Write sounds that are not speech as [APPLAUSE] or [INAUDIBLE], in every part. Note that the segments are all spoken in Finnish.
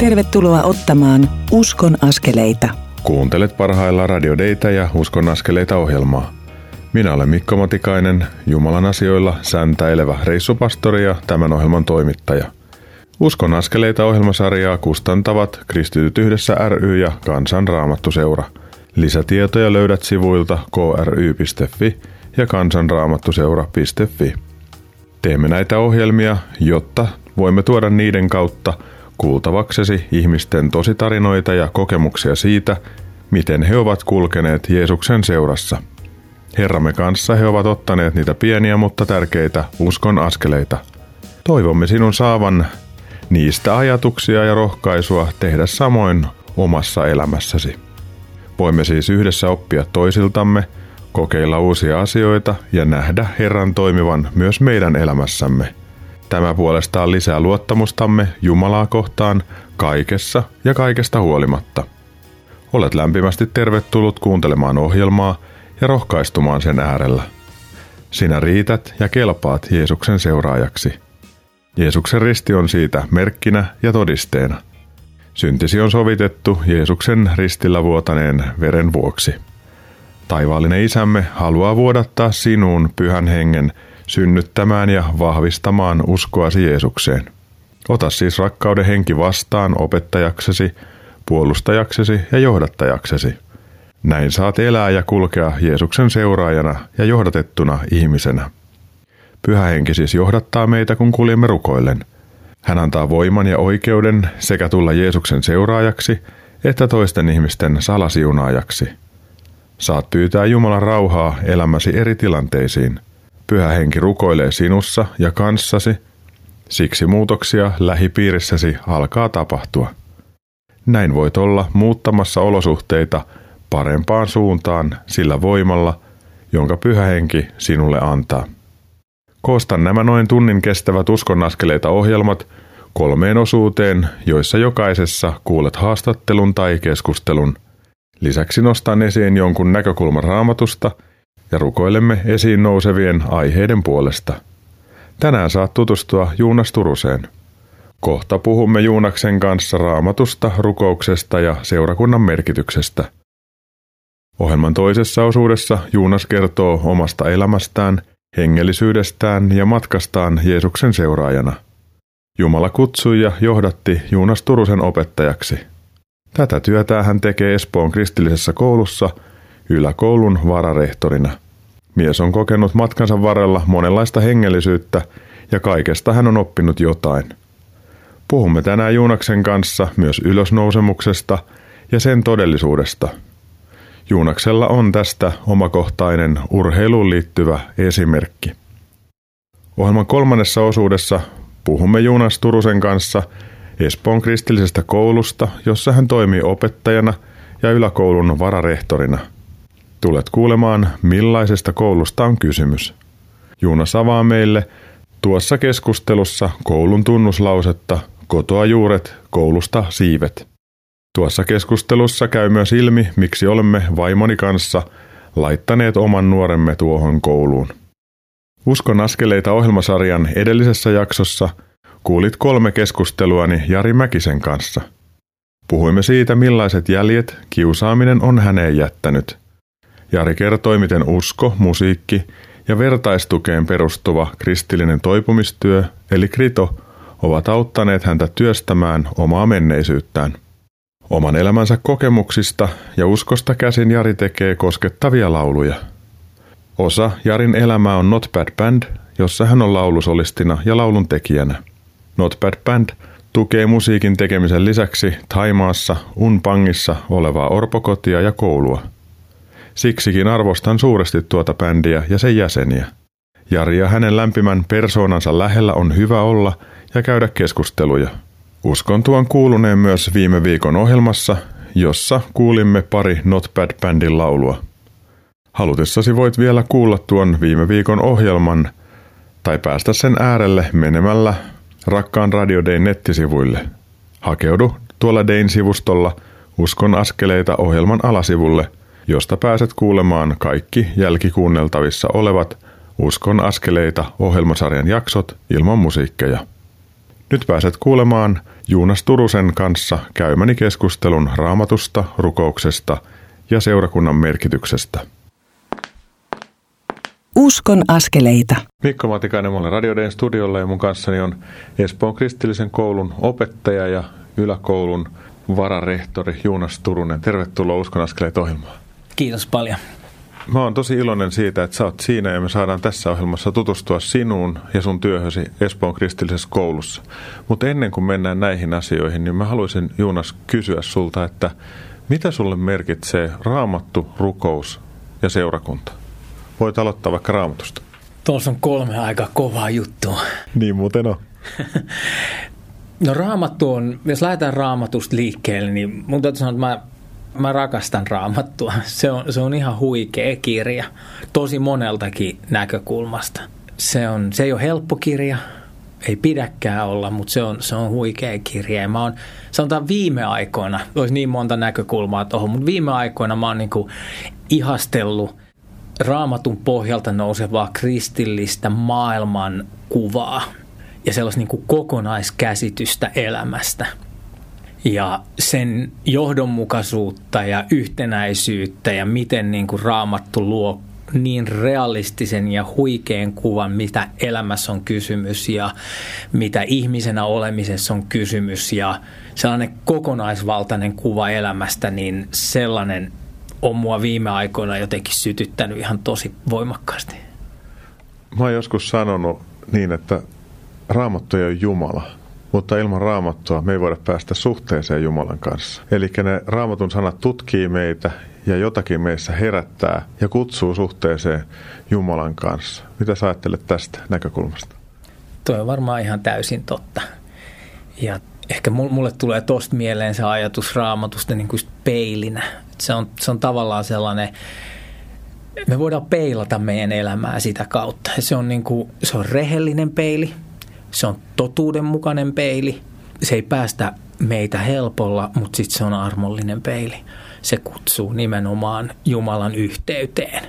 Tervetuloa ottamaan Uskon askeleita. Kuuntelet parhaillaan Radiodeita ja Uskon askeleita ohjelmaa. Minä olen Mikko Matikainen, Jumalan asioilla säntäilevä reissupastori ja tämän ohjelman toimittaja. Uskon askeleita ohjelmasarjaa kustantavat Kristityt yhdessä ry ja Kansanraamattuseura. Lisätietoja löydät sivuilta kry.fi ja kansanraamattuseura.fi. Teemme näitä ohjelmia, jotta voimme tuoda niiden kautta kuultavaksesi ihmisten tositarinoita ja kokemuksia siitä, miten he ovat kulkeneet Jeesuksen seurassa. Herramme kanssa he ovat ottaneet niitä pieniä mutta tärkeitä uskon askeleita. Toivomme sinun saavan niistä ajatuksia ja rohkaisua tehdä samoin omassa elämässäsi. Voimme siis yhdessä oppia toisiltamme, kokeilla uusia asioita ja nähdä Herran toimivan myös meidän elämässämme – Tämä puolestaan lisää luottamustamme Jumalaa kohtaan kaikessa ja kaikesta huolimatta. Olet lämpimästi tervetullut kuuntelemaan ohjelmaa ja rohkaistumaan sen äärellä. Sinä riität ja kelpaat Jeesuksen seuraajaksi. Jeesuksen risti on siitä merkkinä ja todisteena. Syntisi on sovitettu Jeesuksen ristillä vuotaneen veren vuoksi. Taivaallinen isämme haluaa vuodattaa sinuun pyhän hengen – synnyttämään ja vahvistamaan uskoasi Jeesukseen. Ota siis rakkauden henki vastaan opettajaksesi, puolustajaksesi ja johdattajaksesi. Näin saat elää ja kulkea Jeesuksen seuraajana ja johdatettuna ihmisenä. Pyhä henki siis johdattaa meitä, kun kuljemme rukoillen. Hän antaa voiman ja oikeuden sekä tulla Jeesuksen seuraajaksi että toisten ihmisten salasiunaajaksi. Saat pyytää Jumalan rauhaa elämäsi eri tilanteisiin – Pyhä henki rukoilee sinussa ja kanssasi, siksi muutoksia lähipiirissäsi alkaa tapahtua. Näin voit olla muuttamassa olosuhteita parempaan suuntaan sillä voimalla, jonka pyhä henki sinulle antaa. Koostan nämä noin tunnin kestävät uskonnaskeleita ohjelmat kolmeen osuuteen, joissa jokaisessa kuulet haastattelun tai keskustelun. Lisäksi nostan esiin jonkun näkökulman raamatusta – ja rukoilemme esiin nousevien aiheiden puolesta. Tänään saat tutustua Juunas Turuseen. Kohta puhumme Juunaksen kanssa raamatusta, rukouksesta ja seurakunnan merkityksestä. Ohjelman toisessa osuudessa Juunas kertoo omasta elämästään, hengellisyydestään ja matkastaan Jeesuksen seuraajana. Jumala kutsui ja johdatti Juunas Turusen opettajaksi. Tätä työtä hän tekee Espoon kristillisessä koulussa – yläkoulun vararehtorina. Mies on kokenut matkansa varrella monenlaista hengellisyyttä ja kaikesta hän on oppinut jotain. Puhumme tänään Juunaksen kanssa myös ylösnousemuksesta ja sen todellisuudesta. Juunaksella on tästä omakohtainen urheiluun liittyvä esimerkki. Ohjelman kolmannessa osuudessa puhumme Juunas Turusen kanssa Espoon kristillisestä koulusta, jossa hän toimii opettajana ja yläkoulun vararehtorina – Tulet kuulemaan, millaisesta koulusta on kysymys. Juuna avaa meille tuossa keskustelussa koulun tunnuslausetta kotoa juuret, koulusta siivet. Tuossa keskustelussa käy myös ilmi, miksi olemme vaimoni kanssa laittaneet oman nuoremme tuohon kouluun. Uskon askeleita ohjelmasarjan edellisessä jaksossa kuulit kolme keskusteluani Jari Mäkisen kanssa. Puhuimme siitä, millaiset jäljet kiusaaminen on häneen jättänyt – Jari kertoi, miten usko, musiikki ja vertaistukeen perustuva kristillinen toipumistyö, eli krito, ovat auttaneet häntä työstämään omaa menneisyyttään. Oman elämänsä kokemuksista ja uskosta käsin Jari tekee koskettavia lauluja. Osa Jarin elämää on Not Bad Band, jossa hän on laulusolistina ja laulun tekijänä. Not Bad Band tukee musiikin tekemisen lisäksi Taimaassa Unpangissa olevaa orpokotia ja koulua – Siksikin arvostan suuresti tuota bändiä ja sen jäseniä. Jari ja hänen lämpimän persoonansa lähellä on hyvä olla ja käydä keskusteluja. Uskon tuon kuuluneen myös viime viikon ohjelmassa, jossa kuulimme pari Not Bad Bandin laulua. Halutessasi voit vielä kuulla tuon viime viikon ohjelman tai päästä sen äärelle menemällä rakkaan Radio Dayn nettisivuille. Hakeudu tuolla Dayn sivustolla Uskon askeleita ohjelman alasivulle – josta pääset kuulemaan kaikki jälkikuunneltavissa olevat Uskon askeleita ohjelmasarjan jaksot ilman musiikkeja. Nyt pääset kuulemaan Juunas Turusen kanssa käymäni keskustelun raamatusta, rukouksesta ja seurakunnan merkityksestä. Uskon askeleita. Mikko Matikainen, olen Radio Dayn studiolla ja mun kanssani on Espoon kristillisen koulun opettaja ja yläkoulun vararehtori Juunas Turunen. Tervetuloa Uskon askeleita ohjelmaan. Kiitos paljon. Mä oon tosi iloinen siitä, että sä oot siinä ja me saadaan tässä ohjelmassa tutustua sinuun ja sun työhösi Espoon kristillisessä koulussa. Mutta ennen kuin mennään näihin asioihin, niin mä haluaisin Juunas kysyä sulta, että mitä sulle merkitsee raamattu, rukous ja seurakunta? Voit aloittaa vaikka raamatusta. Tuossa on kolme aika kovaa juttua. Niin muuten on. [LAUGHS] no raamattu on, jos lähdetään raamatusta liikkeelle, niin mun täytyy sanoa, että mä Mä rakastan raamattua. Se on, se on ihan huikea kirja, tosi moneltakin näkökulmasta. Se, on, se ei ole helppo kirja, ei pidäkään olla, mutta se on, se on huikea kirja. Ja mä oon, sanotaan viime aikoina, olisi niin monta näkökulmaa tuohon, mutta viime aikoina mä oon niin ihastellut raamatun pohjalta nousevaa kristillistä maailman kuvaa ja sellaista niin kuin kokonaiskäsitystä elämästä – ja sen johdonmukaisuutta ja yhtenäisyyttä ja miten niin kuin raamattu luo niin realistisen ja huikean kuvan, mitä elämässä on kysymys ja mitä ihmisenä olemisessa on kysymys ja sellainen kokonaisvaltainen kuva elämästä, niin sellainen on mua viime aikoina jotenkin sytyttänyt ihan tosi voimakkaasti. Mä oon joskus sanonut niin, että raamattu ei ole Jumala – mutta ilman raamattua me ei voida päästä suhteeseen Jumalan kanssa. Eli ne raamatun sanat tutkii meitä ja jotakin meissä herättää ja kutsuu suhteeseen Jumalan kanssa. Mitä sä ajattelet tästä näkökulmasta? Tuo on varmaan ihan täysin totta. Ja ehkä mulle tulee tosta mieleen se ajatus raamatusta niin kuin peilinä. Se on, se on tavallaan sellainen, me voidaan peilata meidän elämää sitä kautta. Se on, niin kuin, se on rehellinen peili, se on totuudenmukainen peili. Se ei päästä meitä helpolla, mutta sitten se on armollinen peili. Se kutsuu nimenomaan Jumalan yhteyteen.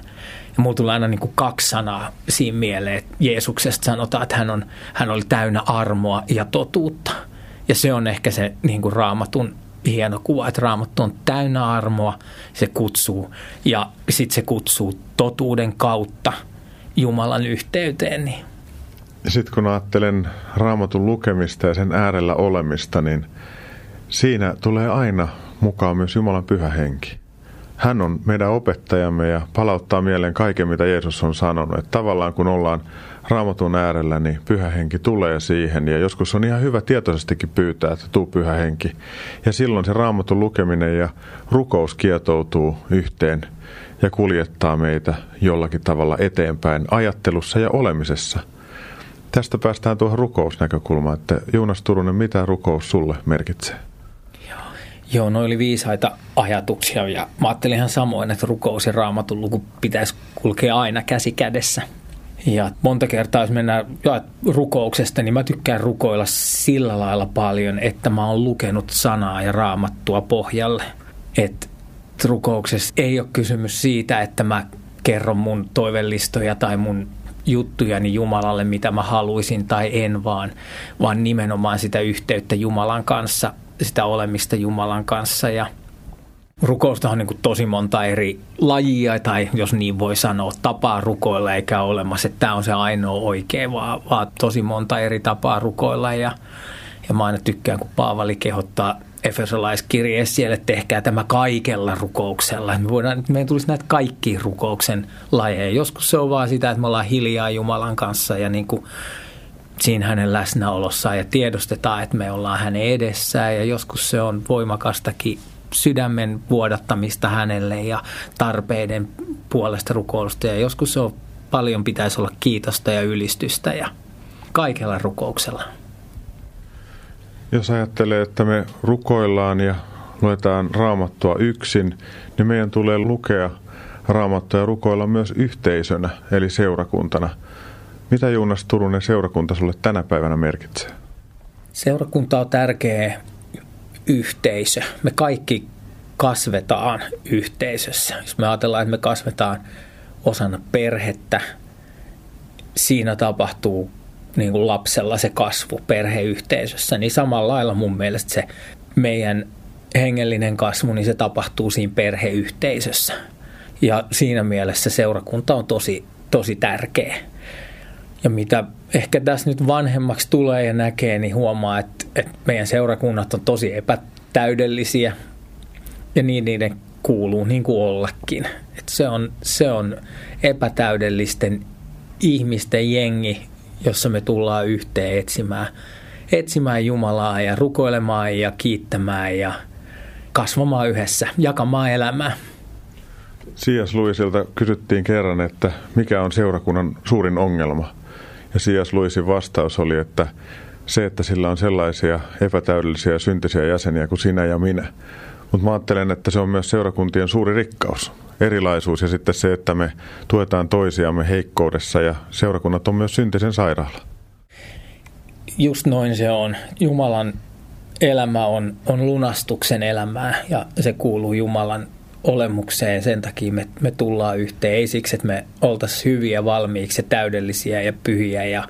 Ja mulla tulee aina niin kuin kaksi sanaa siinä mieleen, että Jeesuksesta sanotaan, että hän, on, hän oli täynnä armoa ja totuutta. Ja se on ehkä se niin kuin raamatun hieno kuva, että raamattu on täynnä armoa, se kutsuu. Ja sitten se kutsuu totuuden kautta Jumalan yhteyteen. Niin sitten kun ajattelen raamatun lukemista ja sen äärellä olemista, niin siinä tulee aina mukaan myös Jumalan pyhä henki. Hän on meidän opettajamme ja palauttaa mieleen kaiken, mitä Jeesus on sanonut. Että tavallaan kun ollaan raamatun äärellä, niin pyhä henki tulee siihen. Ja joskus on ihan hyvä tietoisestikin pyytää, että tuu pyhä henki. Ja silloin se raamatun lukeminen ja rukous kietoutuu yhteen ja kuljettaa meitä jollakin tavalla eteenpäin ajattelussa ja olemisessa – Tästä päästään tuohon rukousnäkökulmaan, että Jonas Turunen, mitä rukous sulle merkitsee? Joo, Joo no oli viisaita ajatuksia ja mä ajattelin ihan samoin, että rukous ja raamatun luku pitäisi kulkea aina käsi kädessä. Ja monta kertaa, jos mennään rukouksesta, niin mä tykkään rukoilla sillä lailla paljon, että mä oon lukenut sanaa ja raamattua pohjalle. Että rukouksessa ei ole kysymys siitä, että mä kerron mun toivellistoja tai mun juttujani Jumalalle, mitä mä haluaisin tai en, vaan, vaan nimenomaan sitä yhteyttä Jumalan kanssa, sitä olemista Jumalan kanssa ja Rukousta on niin kuin tosi monta eri lajia, tai jos niin voi sanoa, tapaa rukoilla eikä ole olemassa, että tämä on se ainoa oikea, vaan, vaan tosi monta eri tapaa rukoilla. Ja, ja mä aina tykkään, kun Paavali kehottaa Efesolaiskirjeessä siellä, että tehkää tämä kaikella rukouksella. Me voidaan, meidän tulisi näitä kaikki rukouksen lajeja. Joskus se on vaan sitä, että me ollaan hiljaa Jumalan kanssa ja niin kuin siinä hänen läsnäolossaan ja tiedostetaan, että me ollaan hänen edessään ja joskus se on voimakastakin sydämen vuodattamista hänelle ja tarpeiden puolesta rukousta ja joskus se on paljon pitäisi olla kiitosta ja ylistystä ja kaikella rukouksella. Jos ajattelee, että me rukoillaan ja luetaan raamattua yksin, niin meidän tulee lukea raamattua ja rukoilla myös yhteisönä, eli seurakuntana. Mitä Juunas Turunen seurakunta sulle tänä päivänä merkitsee? Seurakunta on tärkeä yhteisö. Me kaikki kasvetaan yhteisössä. Jos me ajatellaan, että me kasvetaan osana perhettä, siinä tapahtuu niin kuin lapsella se kasvu perheyhteisössä, niin samalla lailla mun mielestä se meidän hengellinen kasvu, niin se tapahtuu siinä perheyhteisössä. Ja siinä mielessä seurakunta on tosi, tosi tärkeä. Ja mitä ehkä tässä nyt vanhemmaksi tulee ja näkee, niin huomaa, että, että meidän seurakunnat on tosi epätäydellisiä ja niin niiden kuuluu niin kuin ollakin. Että se, on, se on epätäydellisten ihmisten jengi, jossa me tullaan yhteen etsimään, etsimään Jumalaa ja rukoilemaan ja kiittämään ja kasvamaan yhdessä, jakamaan elämää. C.S. Luisilta kysyttiin kerran, että mikä on seurakunnan suurin ongelma. Ja C.S. Luisin vastaus oli, että se, että sillä on sellaisia epätäydellisiä syntisiä jäseniä kuin sinä ja minä. Mutta mä ajattelen, että se on myös seurakuntien suuri rikkaus, erilaisuus ja sitten se, että me tuetaan toisiamme heikkoudessa ja seurakunnat on myös syntisen sairaala. Just noin se on. Jumalan elämä on, on lunastuksen elämää ja se kuuluu Jumalan olemukseen. Sen takia me, me tullaan yhteen. Ei siksi, että me oltaisiin hyviä valmiiksi ja täydellisiä ja pyhiä ja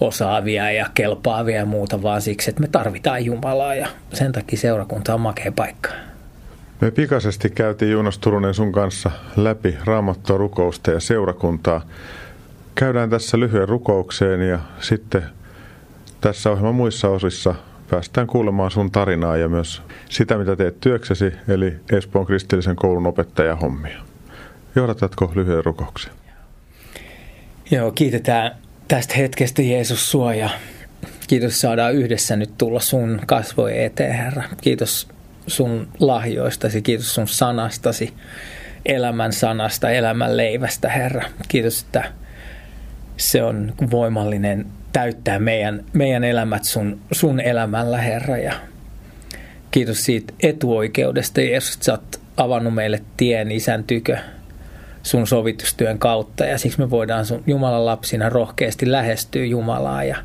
osaavia ja kelpaavia ja muuta, vaan siksi, että me tarvitaan Jumalaa ja sen takia seurakunta on makea paikka. Me pikaisesti käytiin Juunas Turunen sun kanssa läpi raamattua, rukousta ja seurakuntaa. Käydään tässä lyhyen rukoukseen ja sitten tässä ohjelman muissa osissa päästään kuulemaan sun tarinaa ja myös sitä, mitä teet työksesi, eli Espoon kristillisen koulun opettajahommia. Johdatatko lyhyen rukouksen? Joo, kiitetään tästä hetkestä Jeesus suoja. Kiitos saadaan yhdessä nyt tulla sun kasvojen eteen, Herra. Kiitos sun lahjoistasi, kiitos sun sanastasi, elämän sanasta, elämän leivästä, Herra. Kiitos, että se on voimallinen täyttää meidän, meidän elämät sun, sun elämällä, Herra. Ja kiitos siitä etuoikeudesta, Jeesus, että sä oot avannut meille tien isän tykö sun sovitustyön kautta ja siksi me voidaan sun Jumalan lapsina rohkeasti lähestyä Jumalaa ja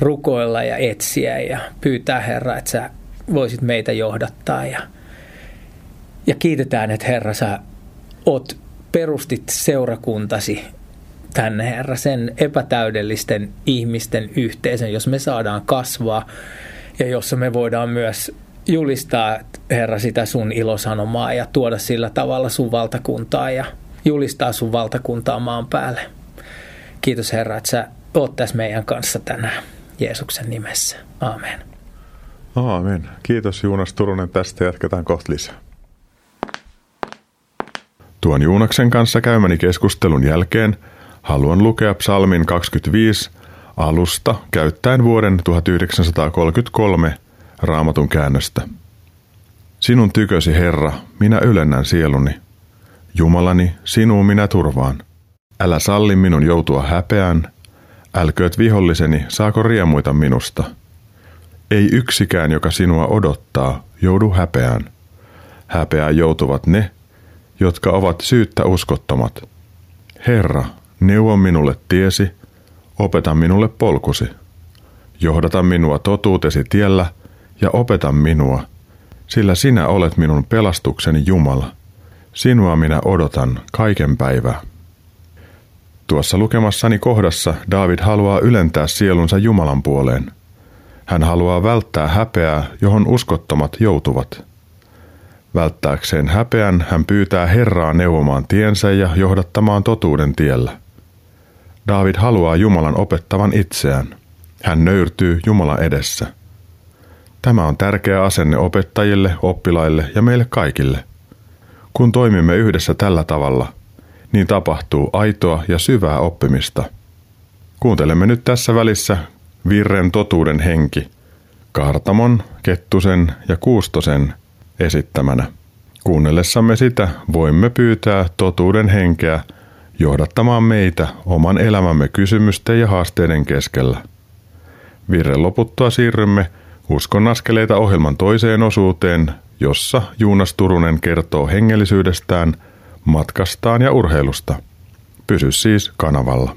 rukoilla ja etsiä ja pyytää Herra, että sä voisit meitä johdattaa ja, ja kiitetään, että Herra sä oot perustit seurakuntasi tänne, Herra, sen epätäydellisten ihmisten yhteisön, jos me saadaan kasvaa ja jossa me voidaan myös julistaa, Herra, sitä sun ilosanomaa ja tuoda sillä tavalla sun valtakuntaa ja julistaa sun valtakuntaa maan päälle. Kiitos Herra, että sä oot tässä meidän kanssa tänään. Jeesuksen nimessä. Amen. Aamen. Kiitos Juunas Turunen tästä. Jatketaan kohta lisää. Tuon Juunaksen kanssa käymäni keskustelun jälkeen haluan lukea psalmin 25 alusta käyttäen vuoden 1933 raamatun käännöstä. Sinun tykösi, Herra, minä ylennän sieluni. Jumalani, sinuun minä turvaan. Älä salli minun joutua häpeään, älkööt viholliseni saako riemuita minusta – ei yksikään, joka sinua odottaa, joudu häpeään. Häpeään joutuvat ne, jotka ovat syyttä uskottomat. Herra, neuvo minulle tiesi, opeta minulle polkusi. Johdata minua totuutesi tiellä ja opeta minua, sillä sinä olet minun pelastukseni Jumala. Sinua minä odotan kaiken päivää. Tuossa lukemassani kohdassa David haluaa ylentää sielunsa Jumalan puoleen – hän haluaa välttää häpeää, johon uskottomat joutuvat. Välttääkseen häpeän hän pyytää Herraa neuvomaan tiensä ja johdattamaan totuuden tiellä. David haluaa Jumalan opettavan itseään. Hän nöyrtyy Jumalan edessä. Tämä on tärkeä asenne opettajille, oppilaille ja meille kaikille. Kun toimimme yhdessä tällä tavalla, niin tapahtuu aitoa ja syvää oppimista. Kuuntelemme nyt tässä välissä Virren totuuden henki, Kartamon, Kettusen ja Kuustosen esittämänä. Kuunnellessamme sitä voimme pyytää totuuden henkeä johdattamaan meitä oman elämämme kysymysten ja haasteiden keskellä. Virren loputtua siirrymme Uskon askeleita ohjelman toiseen osuuteen, jossa Juunas Turunen kertoo hengellisyydestään, matkastaan ja urheilusta. Pysy siis kanavalla.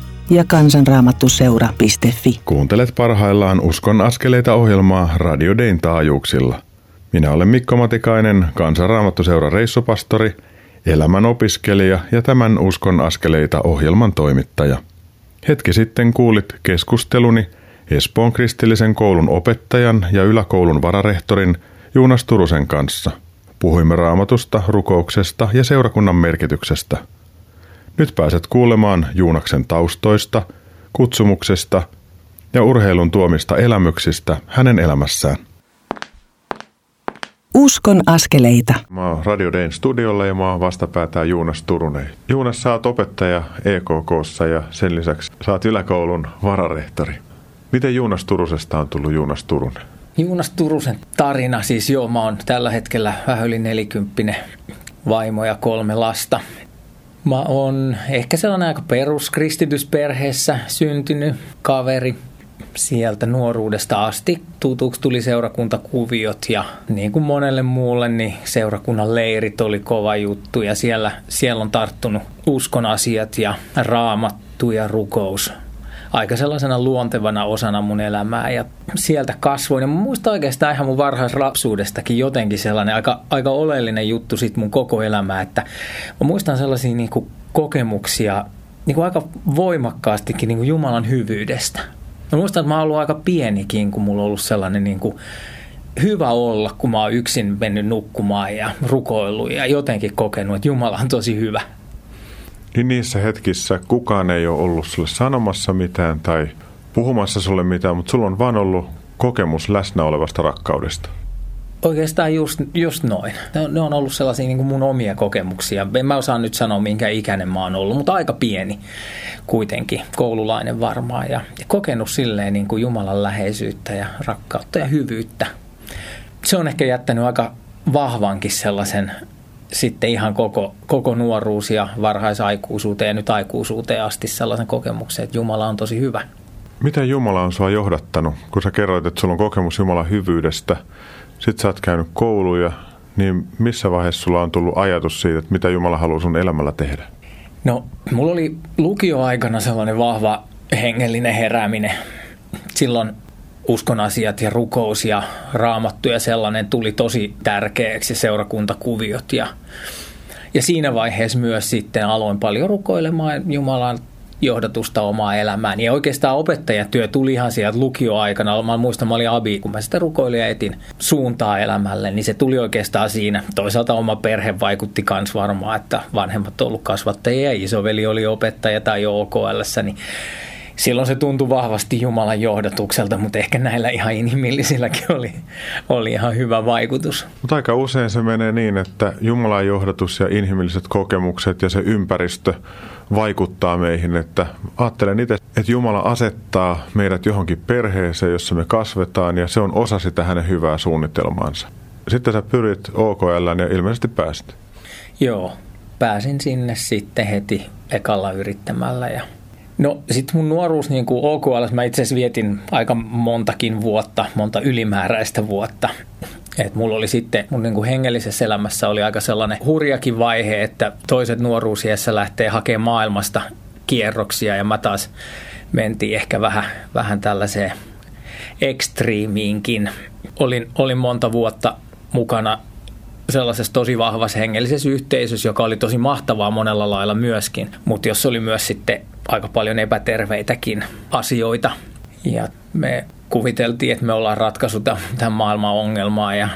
ja kansanraamattuseura.fi. Kuuntelet parhaillaan Uskon askeleita ohjelmaa Radio Dayn taajuuksilla. Minä olen Mikko Matikainen, Kansanraamattuseura reissupastori, elämän opiskelija ja tämän Uskon askeleita ohjelman toimittaja. Hetki sitten kuulit keskusteluni Espoon kristillisen koulun opettajan ja yläkoulun vararehtorin Juunas Turusen kanssa. Puhuimme raamatusta, rukouksesta ja seurakunnan merkityksestä – nyt pääset kuulemaan Juunaksen taustoista, kutsumuksesta ja urheilun tuomista elämyksistä hänen elämässään. Uskon askeleita. Mä oon Radio Dayn studiolla ja mä oon vastapäätään Juunas Turunen. Juunas, sä oot opettaja EKKssa ja sen lisäksi sä oot yläkoulun vararehtori. Miten Juunas Turusesta on tullut Juunas Turunen? Juunas Turusen tarina, siis joo, mä oon tällä hetkellä vähän yli nelikymppinen vaimo ja kolme lasta. Mä oon ehkä sellainen aika peruskristityisperheessä syntynyt kaveri. Sieltä nuoruudesta asti tutuksi tuli seurakuntakuviot ja niin kuin monelle muulle, niin seurakunnan leirit oli kova juttu ja siellä, siellä on tarttunut uskon asiat ja raamattu ja rukous aika sellaisena luontevana osana mun elämää ja sieltä kasvoin. Ja mä muistan oikeastaan ihan mun varhaislapsuudestakin jotenkin sellainen aika, aika oleellinen juttu sit mun koko elämää, että mä muistan sellaisia niin kuin kokemuksia niin kuin aika voimakkaastikin niin kuin Jumalan hyvyydestä. Mä muistan, että mä oon ollut aika pienikin, kun mulla on ollut sellainen niin kuin hyvä olla, kun mä oon yksin mennyt nukkumaan ja rukoillut ja jotenkin kokenut, että Jumala on tosi hyvä niin niissä hetkissä kukaan ei ole ollut sulle sanomassa mitään tai puhumassa sulle mitään, mutta sulla on vaan ollut kokemus läsnä olevasta rakkaudesta. Oikeastaan just, just noin. Ne on, ne on ollut sellaisia niin kuin mun omia kokemuksia. En mä osaa nyt sanoa, minkä ikäinen mä oon ollut, mutta aika pieni kuitenkin, koululainen varmaan. Ja, ja kokenut silleen niin kuin Jumalan läheisyyttä ja rakkautta ja hyvyyttä. Se on ehkä jättänyt aika vahvankin sellaisen sitten ihan koko, koko nuoruus ja varhaisaikuisuuteen ja nyt aikuisuuteen asti sellaisen kokemuksen, että Jumala on tosi hyvä. Miten Jumala on sua johdattanut? Kun sä kerroit, että sulla on kokemus Jumalan hyvyydestä, sit sä oot käynyt kouluja, niin missä vaiheessa sulla on tullut ajatus siitä, että mitä Jumala haluaa sun elämällä tehdä? No, mulla oli lukioaikana sellainen vahva hengellinen herääminen. Silloin uskon asiat ja rukous ja raamattu ja sellainen tuli tosi tärkeäksi seurakuntakuviot ja, ja siinä vaiheessa myös sitten aloin paljon rukoilemaan Jumalan johdatusta omaa elämään. Ja oikeastaan opettajatyö tuli ihan sieltä lukioaikana. Mä muistan, mä olin abi, kun mä sitä rukoilin ja etin suuntaa elämälle, niin se tuli oikeastaan siinä. Toisaalta oma perhe vaikutti myös varmaan, että vanhemmat on ollut kasvattajia ja isoveli oli opettaja tai jo OKL, niin silloin se tuntui vahvasti Jumalan johdatukselta, mutta ehkä näillä ihan inhimillisilläkin oli, oli ihan hyvä vaikutus. Mutta aika usein se menee niin, että Jumalan johdatus ja inhimilliset kokemukset ja se ympäristö vaikuttaa meihin. Että ajattelen itse, että Jumala asettaa meidät johonkin perheeseen, jossa me kasvetaan ja se on osa sitä hänen hyvää suunnitelmaansa. Sitten sä pyrit OKL ja ilmeisesti pääsit. Joo, pääsin sinne sitten heti ekalla yrittämällä ja No sitten mun nuoruus niin kuin OKL, mä itse asiassa vietin aika montakin vuotta, monta ylimääräistä vuotta. Et mulla oli sitten, mun niin kuin hengellisessä elämässä oli aika sellainen hurjakin vaihe, että toiset nuoruusiessä lähtee hakemaan maailmasta kierroksia ja mä taas mentiin ehkä vähän, vähän tällaiseen ekstriimiinkin. Olin, olin monta vuotta mukana sellaisessa tosi vahvassa hengellisessä yhteisössä, joka oli tosi mahtavaa monella lailla myöskin, mutta jos oli myös sitten aika paljon epäterveitäkin asioita. Ja me kuviteltiin, että me ollaan ratkaisu tämän maailman ongelmaa ja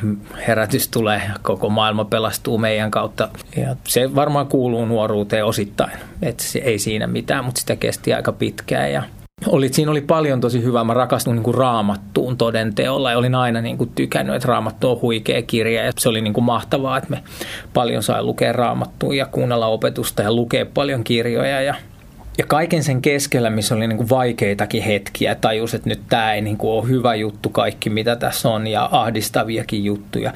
herätys tulee ja koko maailma pelastuu meidän kautta. Ja se varmaan kuuluu nuoruuteen osittain, että ei siinä mitään, mutta sitä kesti aika pitkään ja oli, siinä oli paljon tosi hyvää. Mä rakastuin niin kuin raamattuun todenteolla ja olin aina niin kuin tykännyt, että raamattu on huikea kirja ja se oli niin kuin mahtavaa, että me paljon sai lukea raamattua ja kuunnella opetusta ja lukea paljon kirjoja ja ja kaiken sen keskellä, missä oli niin kuin vaikeitakin hetkiä, tajus, että nyt tämä ei niin kuin ole hyvä juttu kaikki, mitä tässä on, ja ahdistaviakin juttuja,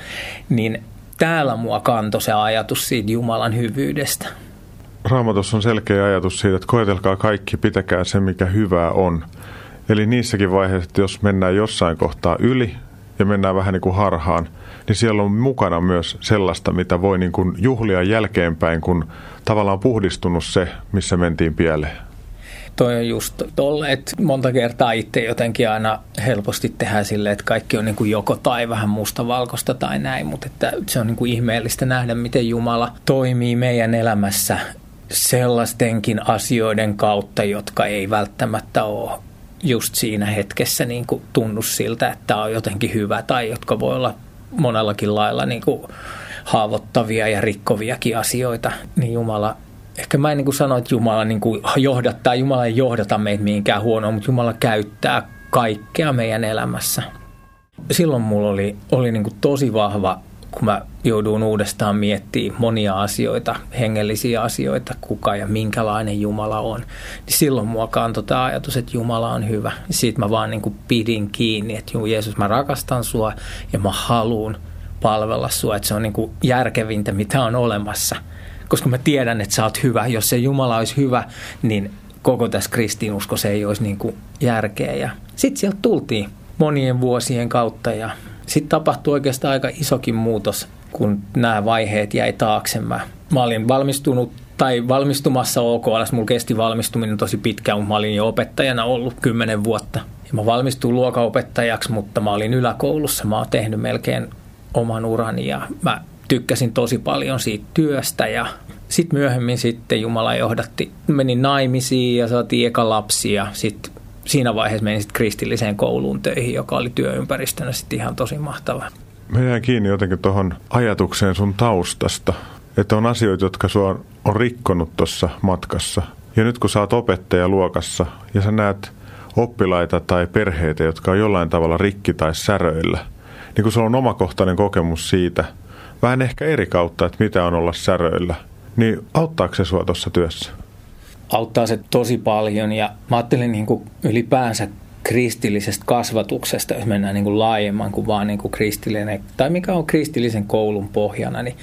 niin täällä mua kantoi se ajatus siitä Jumalan hyvyydestä. Raamatussa on selkeä ajatus siitä, että koetelkaa kaikki, pitäkää se, mikä hyvää on. Eli niissäkin vaiheissa, että jos mennään jossain kohtaa yli ja mennään vähän niin kuin harhaan, niin siellä on mukana myös sellaista, mitä voi niin kuin juhlia jälkeenpäin, kun tavallaan puhdistunut se, missä mentiin pieleen. Toi on just tolle, että monta kertaa itse jotenkin aina helposti tehdään silleen, että kaikki on niin kuin joko tai vähän mustavalkoista tai näin, mutta että se on niin kuin ihmeellistä nähdä, miten Jumala toimii meidän elämässä sellaistenkin asioiden kautta, jotka ei välttämättä ole just siinä hetkessä niin kuin tunnu siltä, että on jotenkin hyvä tai jotka voi olla monellakin lailla niin kuin haavoittavia ja rikkoviakin asioita, niin Jumala ehkä mä en niin kuin sano, että Jumala niin kuin johdattaa, Jumala ei johdata meitä mihinkään huonoon, mutta Jumala käyttää kaikkea meidän elämässä. Silloin mulla oli, oli niin kuin tosi vahva, kun mä jouduin uudestaan miettimään monia asioita, hengellisiä asioita, kuka ja minkälainen Jumala on. Niin silloin mua kantoi tämä ajatus, että Jumala on hyvä. Siitä mä vaan niin kuin pidin kiinni, että Jeesus, mä rakastan sua ja mä haluan palvella sua, että se on niin kuin järkevintä, mitä on olemassa – koska mä tiedän, että sä oot hyvä. Jos se Jumala olisi hyvä, niin koko tässä kristinuskossa ei olisi niin kuin järkeä. Ja sitten sieltä tultiin monien vuosien kautta ja sitten tapahtui oikeastaan aika isokin muutos, kun nämä vaiheet jäi taakse. Mä, mä olin valmistunut tai valmistumassa OKLS. Mulla kesti valmistuminen tosi pitkään, mutta mä olin jo opettajana ollut kymmenen vuotta. Ja mä valmistuin luokaopettajaksi, mutta mä olin yläkoulussa. Mä oon tehnyt melkein oman urani ja mä tykkäsin tosi paljon siitä työstä ja sitten myöhemmin sitten Jumala johdatti, menin naimisiin ja saatiin eka lapsi ja sitten siinä vaiheessa menin sitten kristilliseen kouluun töihin, joka oli työympäristönä sitten ihan tosi mahtava. Mä jään kiinni jotenkin tuohon ajatukseen sun taustasta, että on asioita, jotka sua on rikkonut tuossa matkassa. Ja nyt kun sä oot opettaja luokassa ja sä näet oppilaita tai perheitä, jotka on jollain tavalla rikki tai säröillä, niin kun sulla on omakohtainen kokemus siitä – vähän ehkä eri kautta, että mitä on olla säröillä. Niin auttaako se sua tuossa työssä? Auttaa se tosi paljon ja mä ajattelin niin kuin ylipäänsä kristillisestä kasvatuksesta, jos mennään niin kuin laajemman kuin vaan niin kuin kristillinen, tai mikä on kristillisen koulun pohjana, niin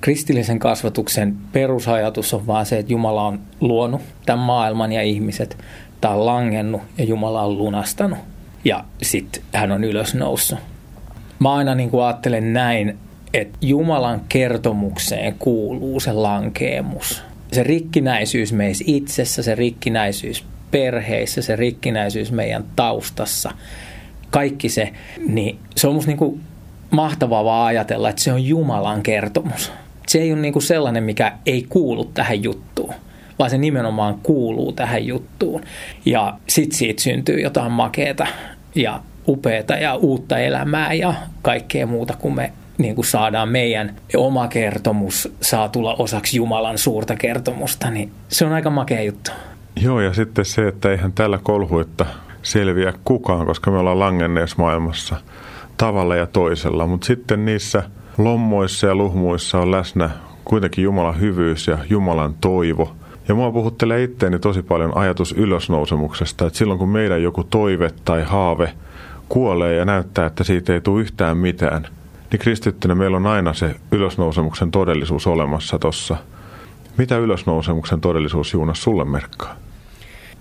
kristillisen kasvatuksen perusajatus on vaan se, että Jumala on luonut tämän maailman ja ihmiset, tämä on langennut ja Jumala on lunastanut ja sitten hän on ylösnoussut. Mä aina niin kuin ajattelen näin, että Jumalan kertomukseen kuuluu se lankeemus. Se rikkinäisyys meissä itsessä, se rikkinäisyys perheissä, se rikkinäisyys meidän taustassa, kaikki se, niin se on musta niinku mahtavaa vaan ajatella, että se on Jumalan kertomus. Se ei ole niinku sellainen, mikä ei kuulu tähän juttuun, vaan se nimenomaan kuuluu tähän juttuun. Ja sit siitä syntyy jotain makeeta ja upeata ja uutta elämää ja kaikkea muuta, kun me niin kuin saadaan meidän oma kertomus saa tulla osaksi Jumalan suurta kertomusta, niin se on aika makea juttu. Joo, ja sitten se, että eihän tällä kolhuitta selviä kukaan, koska me ollaan langenneessa maailmassa tavalla ja toisella. Mutta sitten niissä lommoissa ja luhmuissa on läsnä kuitenkin Jumalan hyvyys ja Jumalan toivo. Ja mua puhuttelee itteeni tosi paljon ajatus ylösnousemuksesta, että silloin kun meidän joku toive tai haave kuolee ja näyttää, että siitä ei tule yhtään mitään – niin kristittynä meillä on aina se ylösnousemuksen todellisuus olemassa tuossa. Mitä ylösnousemuksen todellisuus Juunas sulle merkkaa?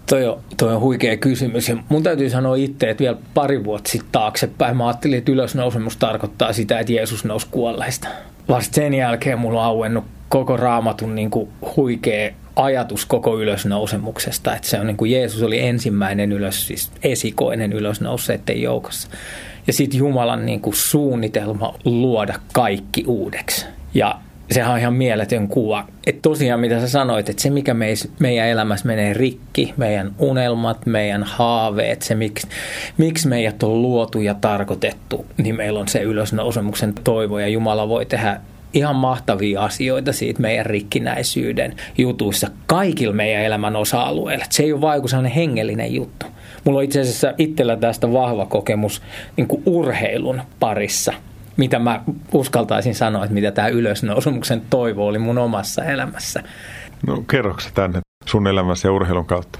Toi on, toi on huikea kysymys. Ja mun täytyy sanoa itse, että vielä pari vuotta sitten taaksepäin mä ajattelin, että ylösnousemus tarkoittaa sitä, että Jeesus nousi kuolleista. Vasta sen jälkeen mulla on auennut koko raamatun niin kuin huikea ajatus koko ylösnousemuksesta. Että se on niin kuin Jeesus oli ensimmäinen ylös, siis esikoinen ylösnouseiden joukossa. Ja sitten Jumalan niin kuin suunnitelma luoda kaikki uudeksi. Ja sehän on ihan mieletön kuva. Että tosiaan mitä sä sanoit, että se mikä meis, meidän elämässä menee rikki, meidän unelmat, meidän haaveet, se miksi, miksi meidät on luotu ja tarkoitettu, niin meillä on se ylösnousemuksen toivo ja Jumala voi tehdä ihan mahtavia asioita siitä meidän rikkinäisyyden jutuissa kaikilla meidän elämän osa-alueilla. Se ei ole vain hengellinen juttu. Mulla on itse asiassa itsellä tästä vahva kokemus niin kuin urheilun parissa, mitä mä uskaltaisin sanoa, että mitä tämä ylösnousumuksen toivo oli mun omassa elämässä. No kerroksä tänne sun elämässä ja urheilun kautta?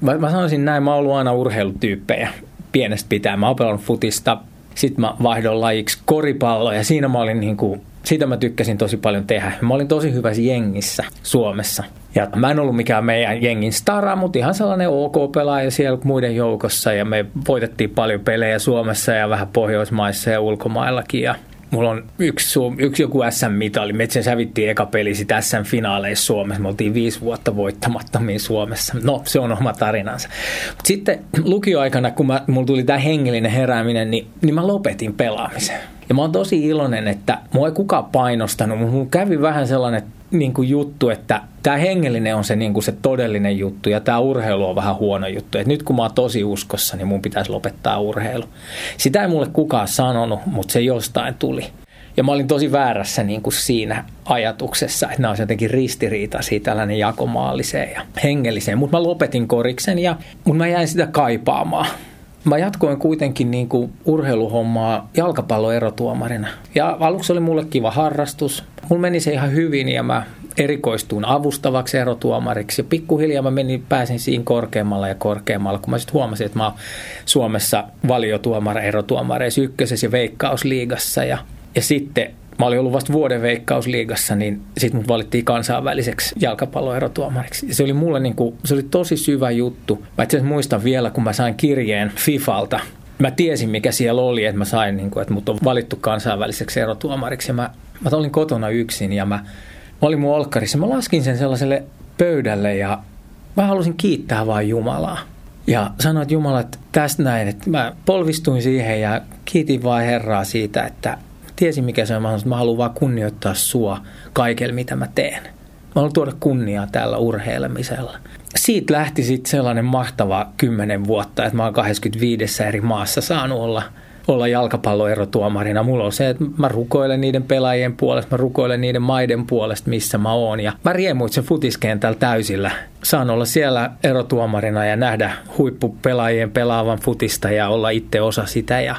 Mä, mä sanoisin näin, mä oon ollut aina urheilutyyppejä pienestä pitää. Mä oon futista, sitten mä vaihdon lajiksi koripalloa ja siinä mä olin niin kuin Siitä mä tykkäsin tosi paljon tehdä. Mä olin tosi hyvässä jengissä Suomessa. Ja mä en ollut mikään meidän jengin stara, mutta ihan sellainen OK-pelaaja siellä muiden joukossa. Ja me voitettiin paljon pelejä Suomessa ja vähän Pohjoismaissa ja ulkomaillakin. Ja Mulla on yksi, yksi joku SM-mitali. Me sen sävittiin eka peli sit SM-finaaleissa Suomessa. Me oltiin viisi vuotta voittamattomia Suomessa. No, se on oma tarinansa. Mut sitten lukioaikana, kun mä, mulla tuli tämä hengellinen herääminen, niin, niin mä lopetin pelaamisen. Ja mä oon tosi iloinen, että mua ei kukaan painostanut. Mulla kävi vähän sellainen niin kuin juttu, että tämä hengellinen on se, niin kuin se todellinen juttu ja tämä urheilu on vähän huono juttu. Et nyt kun mä oon tosi uskossa, niin mun pitäisi lopettaa urheilu. Sitä ei mulle kukaan sanonut, mutta se jostain tuli. Ja mä olin tosi väärässä niin kuin siinä ajatuksessa, että nämä on jotenkin ristiriitaisia tällainen jakomaalliseen ja hengelliseen. Mutta mä lopetin koriksen ja mutta mä jäin sitä kaipaamaan. Mä jatkoin kuitenkin niin kuin urheiluhommaa jalkapalloerotuomarina. Ja aluksi oli mulle kiva harrastus. Mulla meni se ihan hyvin ja mä erikoistuin avustavaksi erotuomariksi. Ja pikkuhiljaa mä menin, pääsin siinä korkeammalla ja korkeammalla, kun mä sitten huomasin, että mä oon Suomessa valiotuomari erotuomareissa ykkösessä ja veikkausliigassa. Ja, ja sitten mä olin ollut vasta vuoden veikkausliigassa, niin sitten mut valittiin kansainväliseksi jalkapalloerotuomariksi. Se oli mulle niin kuin, se oli tosi syvä juttu. Mä itse muistan vielä, kun mä sain kirjeen Fifalta. Mä tiesin, mikä siellä oli, että mä sain, niin kuin, että mut on valittu kansainväliseksi erotuomariksi. Ja mä, mä olin kotona yksin ja mä, mä olin mun olkkarissa. Mä laskin sen sellaiselle pöydälle ja mä halusin kiittää vain Jumalaa. Ja sanoin, että Jumala, että tästä näin, että mä polvistuin siihen ja kiitin vain Herraa siitä, että tiesin mikä se on. Mä, mä haluan vaan kunnioittaa sua kaikella, mitä mä teen. Mä haluan tuoda kunniaa tällä urheilemisella. Siitä lähti sitten sellainen mahtava kymmenen vuotta, että mä oon 25 eri maassa saanut olla – olla jalkapalloerotuomarina. Mulla on se, että mä rukoilen niiden pelaajien puolesta, mä rukoilen niiden maiden puolesta, missä mä oon. Ja mä riemuitsen futiskentällä täysillä. Saan olla siellä erotuomarina ja nähdä huippupelaajien pelaavan futista ja olla itse osa sitä. Ja,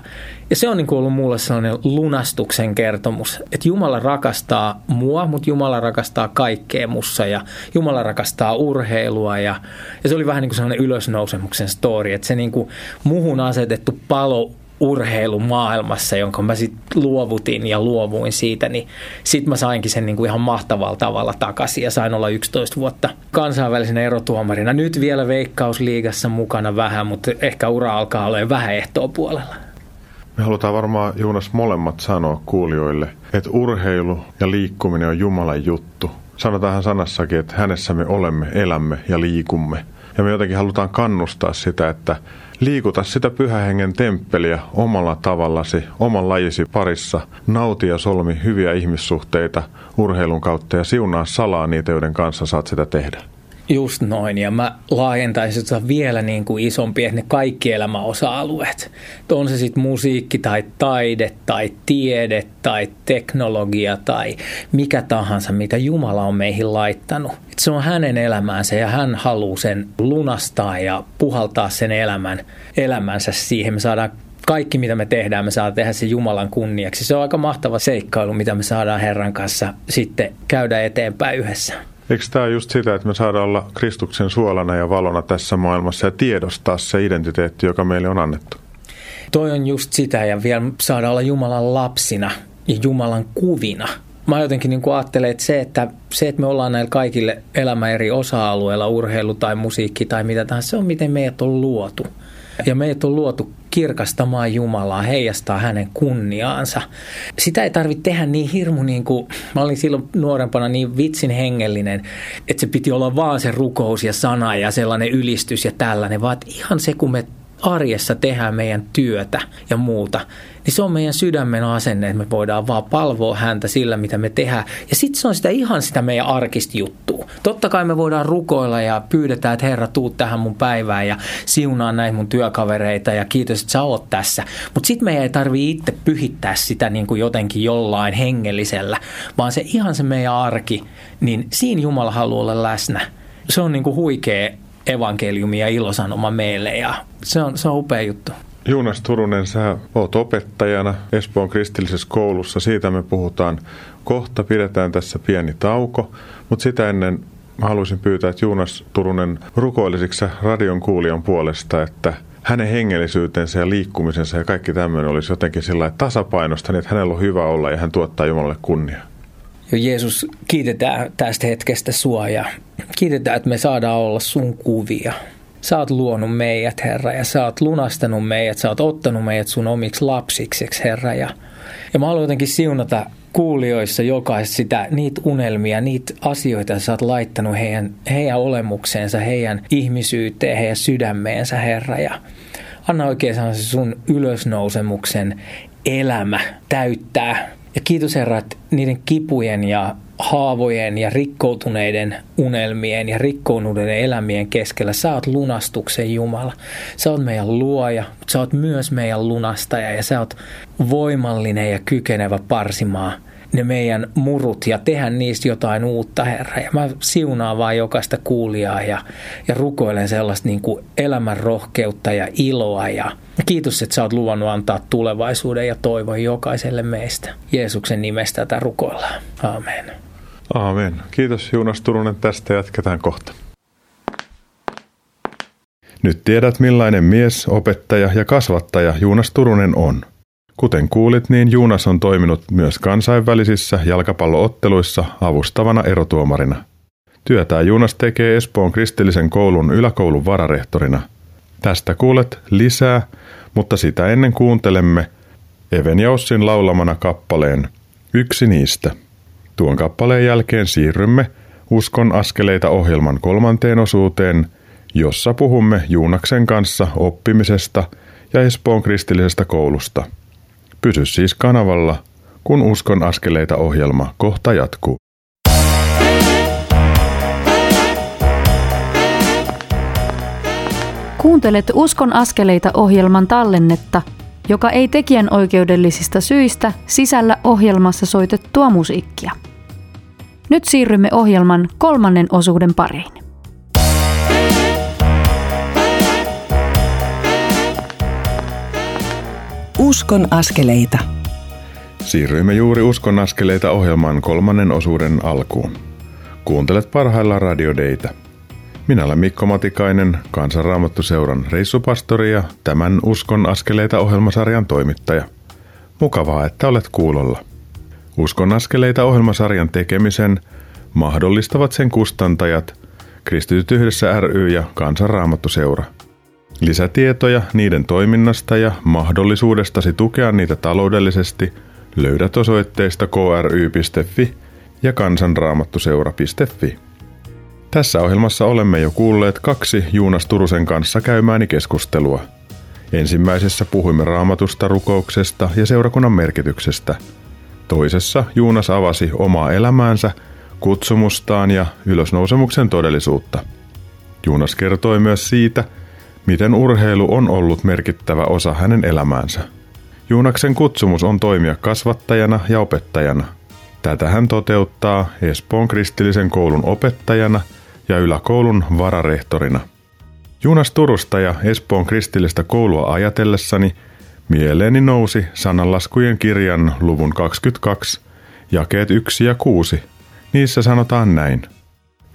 ja se on niin ollut mulle sellainen lunastuksen kertomus, että Jumala rakastaa mua, mutta Jumala rakastaa kaikkea mussa ja Jumala rakastaa urheilua. Ja, ja se oli vähän niin kuin sellainen ylösnousemuksen story, että se niin kuin muhun asetettu palo urheilumaailmassa, jonka mä sitten luovutin ja luovuin siitä, niin sitten mä sainkin sen niinku ihan mahtavalla tavalla takaisin ja sain olla 11 vuotta kansainvälisenä erotuomarina. Nyt vielä Veikkausliigassa mukana vähän, mutta ehkä ura alkaa olla vähän ehtoa puolella. Me halutaan varmaan Juunas molemmat sanoa kuulijoille, että urheilu ja liikkuminen on Jumalan juttu. Sanotaanhan sanassakin, että hänessä me olemme, elämme ja liikumme. Ja me jotenkin halutaan kannustaa sitä, että Liikuta sitä pyhähengen temppeliä omalla tavallasi, oman lajisi parissa. Nauti ja solmi hyviä ihmissuhteita urheilun kautta ja siunaa salaa niitä, joiden kanssa saat sitä tehdä. Just noin, ja mä laajentaisin sitä vielä niin kuin isompi, että ne kaikki elämäosa-alueet. On se sitten musiikki tai taide tai tiede tai teknologia tai mikä tahansa, mitä Jumala on meihin laittanut. Et se on hänen elämäänsä ja hän haluaa sen lunastaa ja puhaltaa sen elämän, elämänsä siihen. Me saadaan kaikki, mitä me tehdään, me saadaan tehdä se Jumalan kunniaksi. Se on aika mahtava seikkailu, mitä me saadaan Herran kanssa sitten käydä eteenpäin yhdessä. Eikö tämä just sitä, että me saadaan olla Kristuksen suolana ja valona tässä maailmassa ja tiedostaa se identiteetti, joka meille on annettu? Toi on just sitä ja vielä saada olla Jumalan lapsina ja Jumalan kuvina. Mä jotenkin niin ajattelen, että se, että se, että me ollaan näillä kaikille elämä eri osa-alueilla, urheilu tai musiikki tai mitä tahansa, se on miten meidät on luotu. Ja meidät on luotu kirkastamaan Jumalaa, heijastaa hänen kunniaansa. Sitä ei tarvitse tehdä niin hirmu niin kuin, mä olin silloin nuorempana niin vitsin hengellinen, että se piti olla vaan se rukous ja sana ja sellainen ylistys ja tällainen, vaan ihan se kun me arjessa tehdään meidän työtä ja muuta, niin se on meidän sydämen asenne, että me voidaan vaan palvoa häntä sillä, mitä me tehdään. Ja sitten se on sitä ihan sitä meidän arkista juttua. Totta kai me voidaan rukoilla ja pyydetään, että Herra, tuu tähän mun päivään ja siunaa näitä mun työkavereita ja kiitos, että sä oot tässä. Mutta sitten meidän ei tarvitse itse pyhittää sitä niin kuin jotenkin jollain hengellisellä, vaan se ihan se meidän arki, niin siinä Jumala haluaa olla läsnä. Se on niin kuin huikea evankeliumi ja ilosanoma meille ja se on, se on upea juttu. Juunas Turunen, sä oot opettajana Espoon kristillisessä koulussa. Siitä me puhutaan kohta. Pidetään tässä pieni tauko, mutta sitä ennen mä haluaisin pyytää, että Juunas Turunen rukoilisiksi radion kuulijan puolesta, että hänen hengellisyytensä ja liikkumisensa ja kaikki tämmöinen olisi jotenkin sillä tasapainosta, niin että hänellä on hyvä olla ja hän tuottaa Jumalalle kunnia. Jo Jeesus, kiitetään tästä hetkestä sua ja kiitetään, että me saadaan olla sun kuvia. Sä oot luonut meidät, Herra, ja sä oot lunastanut meidät, sä oot ottanut meidät sun omiksi lapsiksi, Herra. Ja, ja mä haluan jotenkin siunata kuulijoissa jokaista sitä, niitä unelmia, niitä asioita sä oot laittanut heidän, heidän olemukseensa, heidän ihmisyyteen, heidän sydämeensä, Herra. Ja anna oikein se sun ylösnousemuksen elämä täyttää. Ja kiitos Herra, että niiden kipujen ja haavojen ja rikkoutuneiden unelmien ja rikkoutuneiden elämien keskellä. Sä oot lunastuksen Jumala. Sä oot meidän luoja, mutta sä oot myös meidän lunastaja ja sä oot voimallinen ja kykenevä parsimaan ne meidän murut ja tehdä niistä jotain uutta, Herra. Ja mä siunaan vaan jokaista kuulijaa ja, ja rukoilen sellaista niin kuin elämän rohkeutta ja iloa. Ja kiitos, että sä oot luvannut antaa tulevaisuuden ja toivon jokaiselle meistä. Jeesuksen nimestä tätä rukoillaan. Amen. Aamen. Kiitos Juunas Turunen tästä. Jatketaan kohta. Nyt tiedät millainen mies, opettaja ja kasvattaja Juunas Turunen on. Kuten kuulit, niin Juunas on toiminut myös kansainvälisissä jalkapallootteluissa avustavana erotuomarina. Työtää Juunas tekee Espoon kristillisen koulun yläkoulun vararehtorina. Tästä kuulet lisää, mutta sitä ennen kuuntelemme Even ja Ossin laulamana kappaleen Yksi niistä. Tuon kappaleen jälkeen siirrymme Uskon askeleita ohjelman kolmanteen osuuteen, jossa puhumme Juunaksen kanssa oppimisesta ja Espoon kristillisestä koulusta. Pysy siis kanavalla, kun Uskon askeleita ohjelma kohta jatkuu. Kuuntelet Uskon askeleita ohjelman tallennetta, joka ei tekijän oikeudellisista syistä sisällä ohjelmassa soitettua musiikkia. Nyt siirrymme ohjelman kolmannen osuuden pariin. Uskon askeleita. Siirryimme juuri Uskon askeleita ohjelman kolmannen osuuden alkuun. Kuuntelet parhaillaan radiodeita. Minä olen Mikko Matikainen, Kansanraamattuseuran reissupastori ja tämän Uskon askeleita ohjelmasarjan toimittaja. Mukavaa, että olet kuulolla. Uskon askeleita ohjelmasarjan tekemisen mahdollistavat sen kustantajat, Kristityt yhdessä ry ja Kansanraamattuseura. Lisätietoja niiden toiminnasta ja mahdollisuudestasi tukea niitä taloudellisesti löydät osoitteista kry.fi ja kansanraamattuseura.fi. Tässä ohjelmassa olemme jo kuulleet kaksi Juunas Turusen kanssa käymääni keskustelua. Ensimmäisessä puhuimme raamatusta, rukouksesta ja seurakunnan merkityksestä – Toisessa Juunas avasi omaa elämäänsä, kutsumustaan ja ylösnousemuksen todellisuutta. Juunas kertoi myös siitä, miten urheilu on ollut merkittävä osa hänen elämäänsä. Juunaksen kutsumus on toimia kasvattajana ja opettajana. Tätä hän toteuttaa Espoon kristillisen koulun opettajana ja yläkoulun vararehtorina. Juunas Turusta ja Espoon kristillistä koulua ajatellessani – Mieleeni nousi sananlaskujen kirjan luvun 22, jakeet 1 ja 6. Niissä sanotaan näin.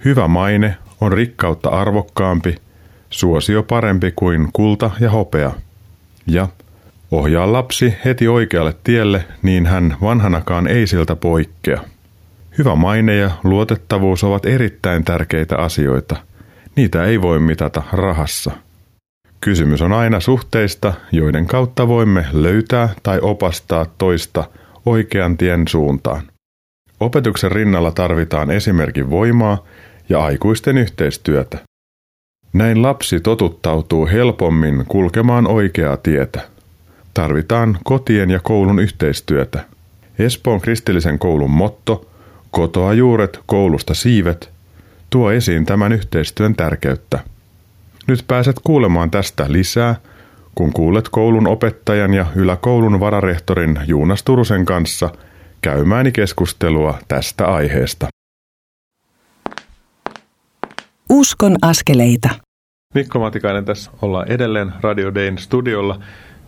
Hyvä maine on rikkautta arvokkaampi, suosio parempi kuin kulta ja hopea. Ja ohjaa lapsi heti oikealle tielle, niin hän vanhanakaan ei siltä poikkea. Hyvä maine ja luotettavuus ovat erittäin tärkeitä asioita. Niitä ei voi mitata rahassa. Kysymys on aina suhteista, joiden kautta voimme löytää tai opastaa toista oikean tien suuntaan. Opetuksen rinnalla tarvitaan esimerkin voimaa ja aikuisten yhteistyötä. Näin lapsi totuttautuu helpommin kulkemaan oikeaa tietä. Tarvitaan kotien ja koulun yhteistyötä. Espoon kristillisen koulun motto, kotoa juuret, koulusta siivet, tuo esiin tämän yhteistyön tärkeyttä. Nyt pääset kuulemaan tästä lisää, kun kuulet koulun opettajan ja yläkoulun vararehtorin Juunas Turusen kanssa käymääni keskustelua tästä aiheesta. Uskon askeleita. Mikko Matikainen tässä ollaan edelleen Radio Dayn studiolla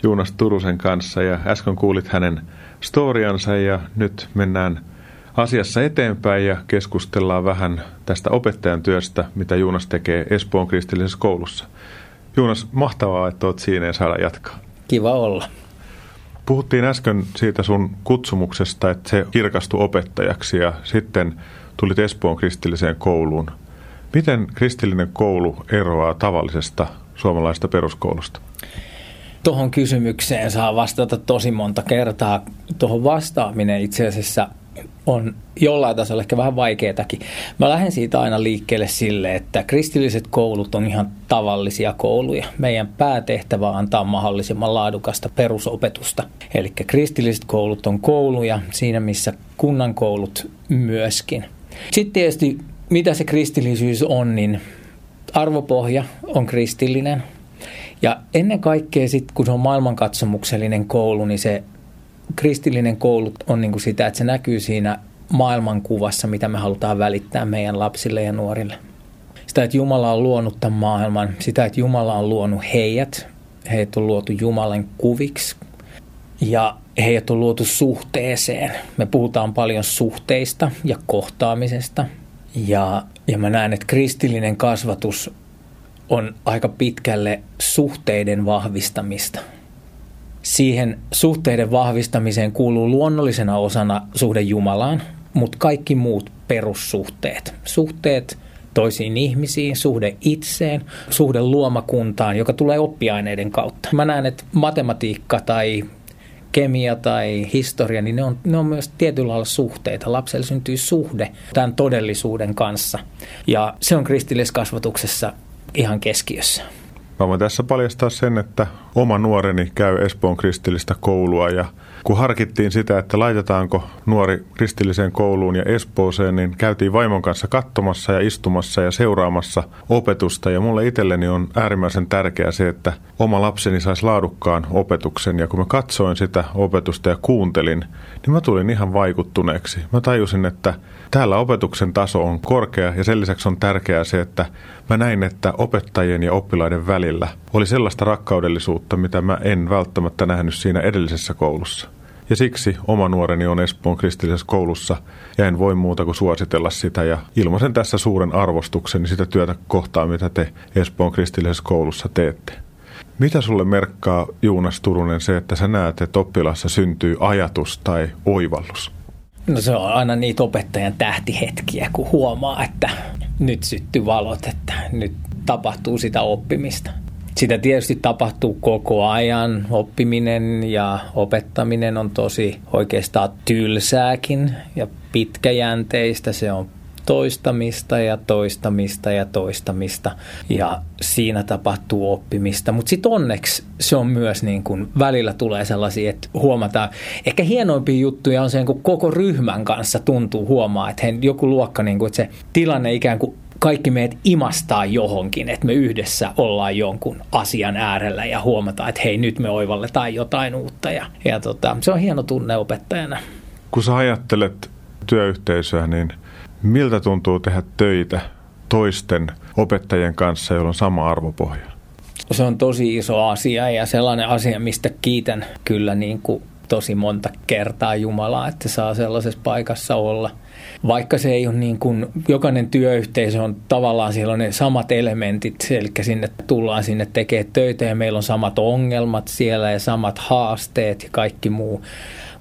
Juunas Turusen kanssa ja äsken kuulit hänen storiansa ja nyt mennään asiassa eteenpäin ja keskustellaan vähän tästä opettajan työstä, mitä Juunas tekee Espoon kristillisessä koulussa. Juunas, mahtavaa, että olet siinä ja saada jatkaa. Kiva olla. Puhuttiin äsken siitä sun kutsumuksesta, että se kirkastui opettajaksi ja sitten tulit Espoon kristilliseen kouluun. Miten kristillinen koulu eroaa tavallisesta suomalaisesta peruskoulusta? Tuohon kysymykseen saa vastata tosi monta kertaa. Tuohon vastaaminen itse asiassa on jollain tasolla ehkä vähän vaikeatakin. Mä lähden siitä aina liikkeelle sille, että kristilliset koulut on ihan tavallisia kouluja. Meidän päätehtävä on antaa mahdollisimman laadukasta perusopetusta. Eli kristilliset koulut on kouluja siinä, missä kunnan koulut myöskin. Sitten tietysti, mitä se kristillisyys on, niin arvopohja on kristillinen. Ja ennen kaikkea sitten, kun se on maailmankatsomuksellinen koulu, niin se kristillinen koulu on niin kuin sitä, että se näkyy siinä maailmankuvassa, mitä me halutaan välittää meidän lapsille ja nuorille. Sitä, että Jumala on luonut tämän maailman, sitä, että Jumala on luonut heidät, heidät on luotu Jumalan kuviksi ja heidät on luotu suhteeseen. Me puhutaan paljon suhteista ja kohtaamisesta ja, ja mä näen, että kristillinen kasvatus on aika pitkälle suhteiden vahvistamista – Siihen suhteiden vahvistamiseen kuuluu luonnollisena osana suhde Jumalaan, mutta kaikki muut perussuhteet. Suhteet toisiin ihmisiin, suhde itseen, suhde luomakuntaan, joka tulee oppiaineiden kautta. Mä näen, että matematiikka tai kemia tai historia, niin ne on, ne on myös tietyllä lailla suhteita. Lapselle syntyy suhde tämän todellisuuden kanssa. Ja se on kristilliskasvatuksessa ihan keskiössä. Mä voin tässä paljastaa sen, että oma nuoreni käy Espoon kristillistä koulua ja kun harkittiin sitä, että laitetaanko nuori kristilliseen kouluun ja Espooseen, niin käytiin vaimon kanssa katsomassa ja istumassa ja seuraamassa opetusta. Ja mulle itselleni on äärimmäisen tärkeää se, että oma lapseni saisi laadukkaan opetuksen. Ja kun mä katsoin sitä opetusta ja kuuntelin, niin mä tulin ihan vaikuttuneeksi. Mä tajusin, että täällä opetuksen taso on korkea ja sen lisäksi on tärkeää se, että mä näin, että opettajien ja oppilaiden välillä oli sellaista rakkaudellisuutta, mitä mä en välttämättä nähnyt siinä edellisessä koulussa. Ja siksi oma nuoreni on Espoon kristillisessä koulussa ja en voi muuta kuin suositella sitä ja ilmaisen tässä suuren arvostuksen sitä työtä kohtaan, mitä te Espoon kristillisessä koulussa teette. Mitä sulle merkkaa, Juunas Turunen, se, että sä näet, että oppilassa syntyy ajatus tai oivallus? No se on aina niitä opettajan tähtihetkiä, kun huomaa, että nyt syttyy valot, että nyt tapahtuu sitä oppimista. Sitä tietysti tapahtuu koko ajan. Oppiminen ja opettaminen on tosi oikeastaan tylsääkin ja pitkäjänteistä. Se on toistamista ja toistamista ja toistamista ja siinä tapahtuu oppimista. Mutta sitten onneksi se on myös niin kuin välillä tulee sellaisia, että huomataan, ehkä hienoimpia juttuja on se, kun koko ryhmän kanssa tuntuu huomaa, että joku luokka, niin kuin, että se tilanne ikään kuin kaikki meidät imastaa johonkin, että me yhdessä ollaan jonkun asian äärellä ja huomataan, että hei nyt me oivalletaan jotain uutta ja, ja tota, se on hieno tunne opettajana. Kun sä ajattelet työyhteisöä, niin miltä tuntuu tehdä töitä toisten opettajien kanssa, joilla on sama arvopohja? Se on tosi iso asia ja sellainen asia, mistä kiitän kyllä niin kuin tosi monta kertaa Jumalaa, että saa sellaisessa paikassa olla – vaikka se ei ole niin kuin, jokainen työyhteisö on tavallaan siellä on ne samat elementit, eli sinne tullaan sinne tekemään töitä ja meillä on samat ongelmat siellä ja samat haasteet ja kaikki muu.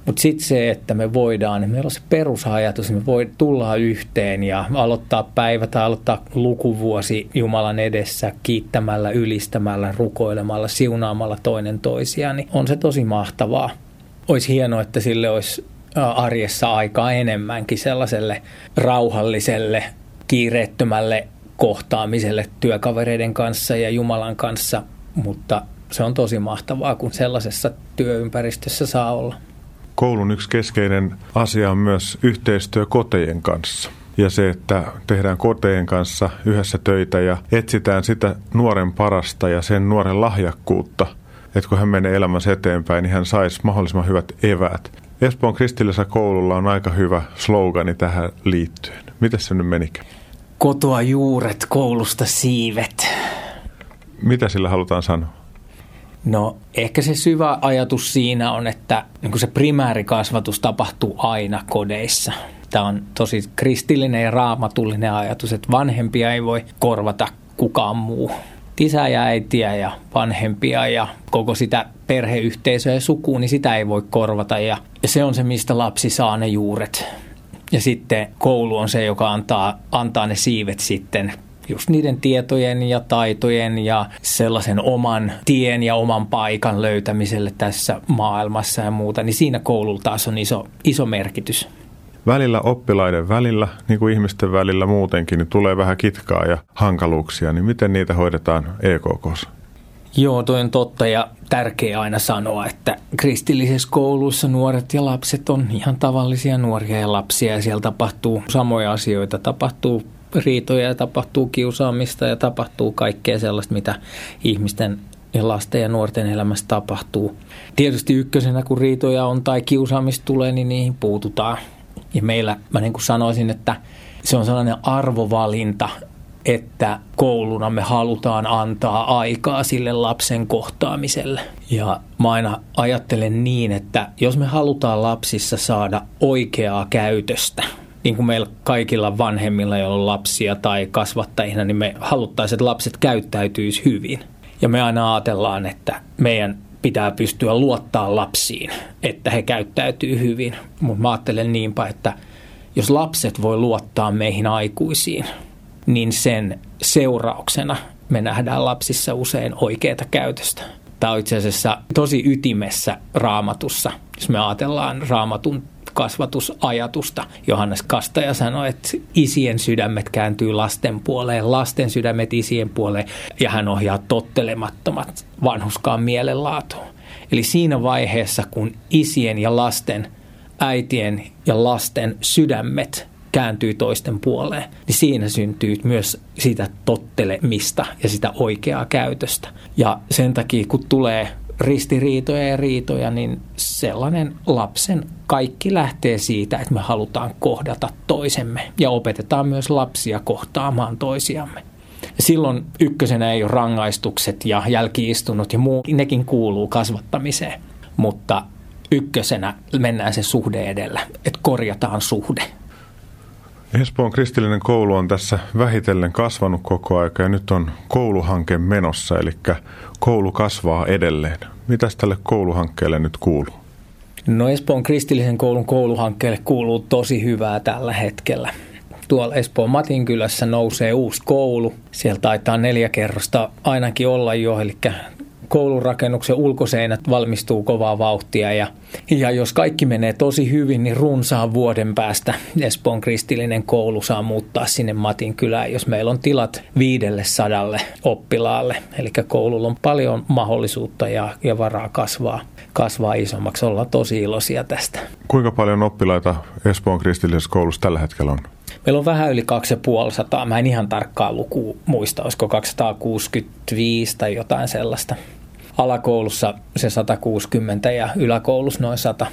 Mutta sitten se, että me voidaan, niin meillä on se perusajatus, me voi tulla yhteen ja aloittaa päivä tai aloittaa lukuvuosi Jumalan edessä kiittämällä, ylistämällä, rukoilemalla, siunaamalla toinen toisiaan, niin on se tosi mahtavaa. Olisi hienoa, että sille olisi arjessa aikaa enemmänkin sellaiselle rauhalliselle, kiireettömälle kohtaamiselle työkavereiden kanssa ja Jumalan kanssa, mutta se on tosi mahtavaa, kun sellaisessa työympäristössä saa olla. Koulun yksi keskeinen asia on myös yhteistyö kotejen kanssa. Ja se, että tehdään kotejen kanssa yhdessä töitä ja etsitään sitä nuoren parasta ja sen nuoren lahjakkuutta, että kun hän menee elämänsä eteenpäin, niin hän saisi mahdollisimman hyvät eväät. Espoon kristillisellä koululla on aika hyvä slogani tähän liittyen. Miten se nyt menikään? Kotoa juuret, koulusta siivet. Mitä sillä halutaan sanoa? No ehkä se syvä ajatus siinä on, että niin se primäärikasvatus tapahtuu aina kodeissa. Tämä on tosi kristillinen ja raamatullinen ajatus, että vanhempia ei voi korvata kukaan muu. Isää ja äitiä ja vanhempia ja koko sitä perheyhteisöä ja sukua, niin sitä ei voi korvata. Ja se on se, mistä lapsi saa ne juuret. Ja sitten koulu on se, joka antaa, antaa ne siivet sitten just niiden tietojen ja taitojen ja sellaisen oman tien ja oman paikan löytämiselle tässä maailmassa ja muuta, niin siinä koululla taas on iso, iso merkitys. Välillä oppilaiden välillä, niin kuin ihmisten välillä muutenkin, niin tulee vähän kitkaa ja hankaluuksia, niin miten niitä hoidetaan EKKssa? Joo, toi on totta ja tärkeää aina sanoa, että kristillisessä koulussa nuoret ja lapset on ihan tavallisia nuoria ja lapsia ja siellä tapahtuu samoja asioita. Tapahtuu riitoja ja tapahtuu kiusaamista ja tapahtuu kaikkea sellaista, mitä ihmisten ja lasten ja nuorten elämässä tapahtuu. Tietysti ykkösenä, kun riitoja on tai kiusaamista tulee, niin niihin puututaan. Ja meillä, mä niin kuin sanoisin, että se on sellainen arvovalinta, että kouluna me halutaan antaa aikaa sille lapsen kohtaamiselle. Ja mä aina ajattelen niin, että jos me halutaan lapsissa saada oikeaa käytöstä, niin kuin meillä kaikilla vanhemmilla, joilla on lapsia tai kasvattajina, niin me haluttaisiin, että lapset käyttäytyisi hyvin. Ja me aina ajatellaan, että meidän pitää pystyä luottaa lapsiin, että he käyttäytyy hyvin. Mutta mä ajattelen niinpä, että jos lapset voi luottaa meihin aikuisiin, niin sen seurauksena me nähdään lapsissa usein oikeaa käytöstä. Tämä on itse asiassa tosi ytimessä raamatussa, jos me ajatellaan raamatun kasvatusajatusta. Johannes Kastaja sanoi, että isien sydämet kääntyy lasten puoleen, lasten sydämet isien puoleen ja hän ohjaa tottelemattomat vanhuskaan mielenlaatuun. Eli siinä vaiheessa, kun isien ja lasten, äitien ja lasten sydämet kääntyy toisten puoleen, niin siinä syntyy myös sitä tottelemista ja sitä oikeaa käytöstä. Ja sen takia, kun tulee ristiriitoja ja riitoja, niin sellainen lapsen kaikki lähtee siitä, että me halutaan kohdata toisemme ja opetetaan myös lapsia kohtaamaan toisiamme. Silloin ykkösenä ei ole rangaistukset ja jälkiistunnot ja muu, nekin kuuluu kasvattamiseen, mutta ykkösenä mennään se suhde edellä, että korjataan suhde. Espoon kristillinen koulu on tässä vähitellen kasvanut koko aika ja nyt on kouluhanke menossa, eli koulu kasvaa edelleen. Mitäs tälle kouluhankkeelle nyt kuuluu? No Espoon kristillisen koulun kouluhankkeelle kuuluu tosi hyvää tällä hetkellä. Tuolla Espoon Matinkylässä nousee uusi koulu. Siellä taitaa neljä kerrosta ainakin olla jo, eli koulurakennuksen ulkoseinät valmistuu kovaa vauhtia ja, ja jos kaikki menee tosi hyvin, niin runsaan vuoden päästä Espoon kristillinen koulu saa muuttaa sinne Matin kylään, jos meillä on tilat viidelle sadalle oppilaalle. Eli koululla on paljon mahdollisuutta ja, ja varaa kasvaa, kasvaa isommaksi. Ollaan tosi iloisia tästä. Kuinka paljon oppilaita Espoon kristillisessä koulussa tällä hetkellä on? Meillä on vähän yli 2500. Mä en ihan tarkkaa luku muista, olisiko 265 tai jotain sellaista. Alakoulussa se 160 ja yläkoulussa noin 100.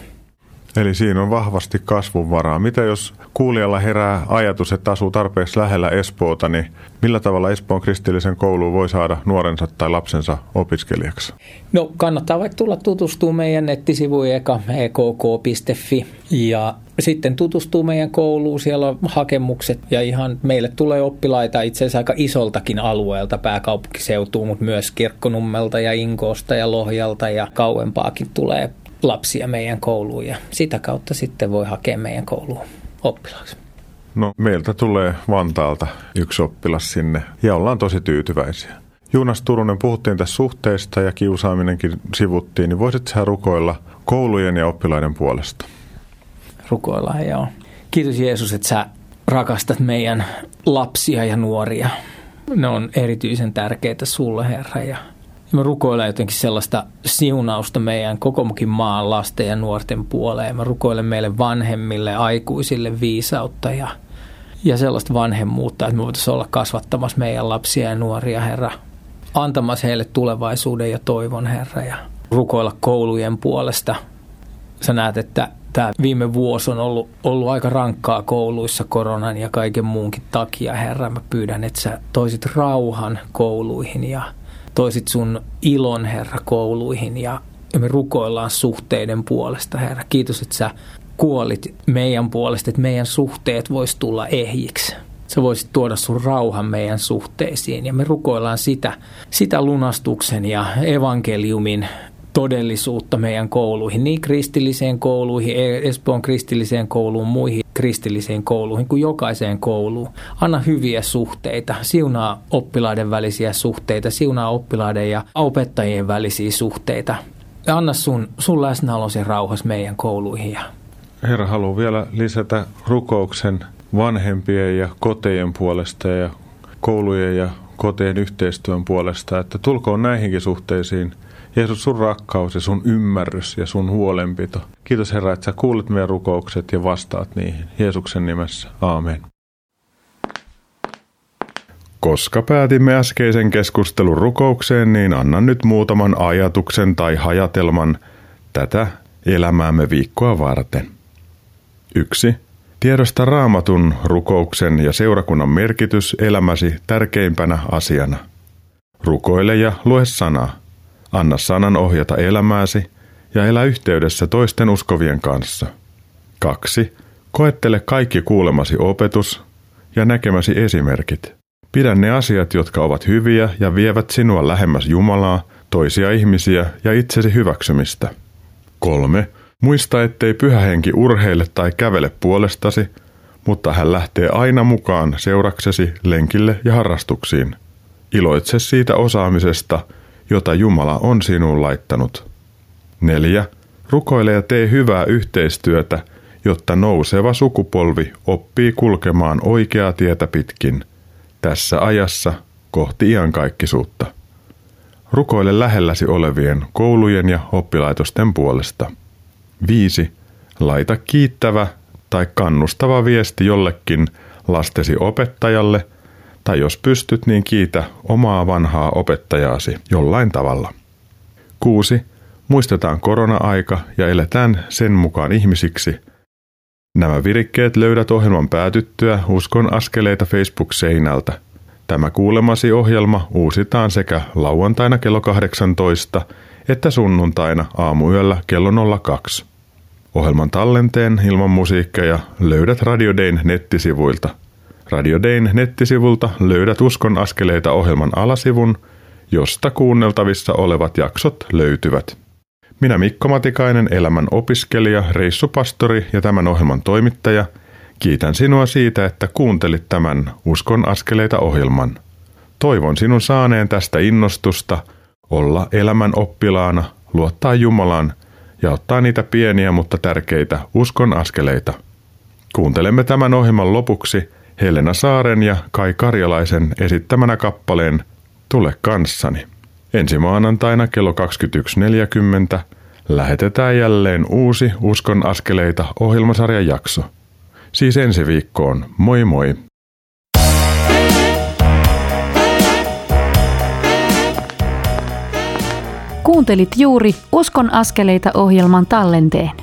Eli siinä on vahvasti kasvun varaa. Mitä jos kuulijalla herää ajatus, että asuu tarpeeksi lähellä Espoota, niin millä tavalla Espoon kristillisen kouluun voi saada nuorensa tai lapsensa opiskelijaksi? No kannattaa vaikka tulla tutustumaan meidän nettisivuun eka ekk.fi ja sitten tutustuu meidän kouluun, siellä on hakemukset ja ihan meille tulee oppilaita itse asiassa aika isoltakin alueelta pääkaupunkiseutuun, mutta myös Kirkkonummelta ja Inkoosta ja Lohjalta ja kauempaakin tulee lapsia meidän kouluun ja sitä kautta sitten voi hakea meidän kouluun oppilaaksi. No meiltä tulee Vantaalta yksi oppilas sinne ja ollaan tosi tyytyväisiä. Juunas Turunen, puhuttiin tässä suhteesta ja kiusaaminenkin sivuttiin, niin voisit sä rukoilla koulujen ja oppilaiden puolesta? Rukoillaan, joo. Kiitos Jeesus, että sä rakastat meidän lapsia ja nuoria. Ne on erityisen tärkeitä sulle, Herra, ja me rukoillaan jotenkin sellaista siunausta meidän kokomukin maan lasten ja nuorten puoleen. Mä rukoilen meille vanhemmille, aikuisille viisautta ja, ja sellaista vanhemmuutta, että me voitaisiin olla kasvattamassa meidän lapsia ja nuoria, Herra. Antamassa heille tulevaisuuden ja toivon, Herra, ja rukoilla koulujen puolesta. Sä näet, että tämä viime vuosi on ollut, ollut aika rankkaa kouluissa koronan ja kaiken muunkin takia, Herra. Mä pyydän, että sä toisit rauhan kouluihin ja toisit sun ilon, Herra, kouluihin ja me rukoillaan suhteiden puolesta, Herra. Kiitos, että sä kuolit meidän puolesta, että meidän suhteet vois tulla ehjiksi. Sä voisit tuoda sun rauhan meidän suhteisiin ja me rukoillaan sitä, sitä lunastuksen ja evankeliumin todellisuutta meidän kouluihin, niin kristilliseen kouluihin, Espoon kristilliseen kouluun, muihin kristillisiin kouluihin kuin jokaiseen kouluun. Anna hyviä suhteita, siunaa oppilaiden välisiä suhteita, siunaa oppilaiden ja opettajien välisiä suhteita. Ja anna sun, sun läsnäolosi rauhas meidän kouluihin. Herra, haluan vielä lisätä rukouksen vanhempien ja kotejen puolesta ja koulujen ja koteen yhteistyön puolesta, että tulkoon näihinkin suhteisiin – Jeesus, sun rakkaus ja sun ymmärrys ja sun huolenpito. Kiitos Herra, että sä kuulet meidän rukoukset ja vastaat niihin. Jeesuksen nimessä. Aamen. Koska päätimme äskeisen keskustelun rukoukseen, niin annan nyt muutaman ajatuksen tai hajatelman tätä elämäämme viikkoa varten. 1. Tiedosta raamatun rukouksen ja seurakunnan merkitys elämäsi tärkeimpänä asiana. Rukoile ja lue sanaa. Anna sanan ohjata elämääsi ja elä yhteydessä toisten uskovien kanssa. 2. Koettele kaikki kuulemasi opetus ja näkemäsi esimerkit. Pidä ne asiat, jotka ovat hyviä ja vievät sinua lähemmäs Jumalaa, toisia ihmisiä ja itsesi hyväksymistä. 3. Muista, ettei pyhä henki urheile tai kävele puolestasi, mutta hän lähtee aina mukaan seuraksesi lenkille ja harrastuksiin. Iloitse siitä osaamisesta, jota Jumala on sinuun laittanut. 4. Rukoile ja tee hyvää yhteistyötä, jotta nouseva sukupolvi oppii kulkemaan oikeaa tietä pitkin, tässä ajassa kohti iankaikkisuutta. Rukoile lähelläsi olevien koulujen ja oppilaitosten puolesta. 5. Laita kiittävä tai kannustava viesti jollekin lastesi opettajalle – tai jos pystyt, niin kiitä omaa vanhaa opettajaasi jollain tavalla. 6. Muistetaan korona-aika ja eletään sen mukaan ihmisiksi. Nämä virikkeet löydät ohjelman päätyttyä Uskon askeleita Facebook-seinältä. Tämä kuulemasi ohjelma uusitaan sekä lauantaina kello 18 että sunnuntaina aamuyöllä kello 02. Ohjelman tallenteen ilman musiikkeja löydät Radio Dayn nettisivuilta – Radio Dayn nettisivulta löydät Uskon askeleita ohjelman alasivun, josta kuunneltavissa olevat jaksot löytyvät. Minä Mikko Matikainen, elämän opiskelija, reissupastori ja tämän ohjelman toimittaja, kiitän sinua siitä, että kuuntelit tämän Uskon askeleita ohjelman. Toivon sinun saaneen tästä innostusta olla elämän oppilaana, luottaa Jumalaan ja ottaa niitä pieniä mutta tärkeitä uskon askeleita. Kuuntelemme tämän ohjelman lopuksi – Helena Saaren ja Kai Karjalaisen esittämänä kappaleen Tule kanssani. Ensi maanantaina kello 21.40 lähetetään jälleen uusi Uskon askeleita ohjelmasarjan jakso. Siis ensi viikkoon. Moi moi! Kuuntelit juuri Uskon askeleita ohjelman tallenteen.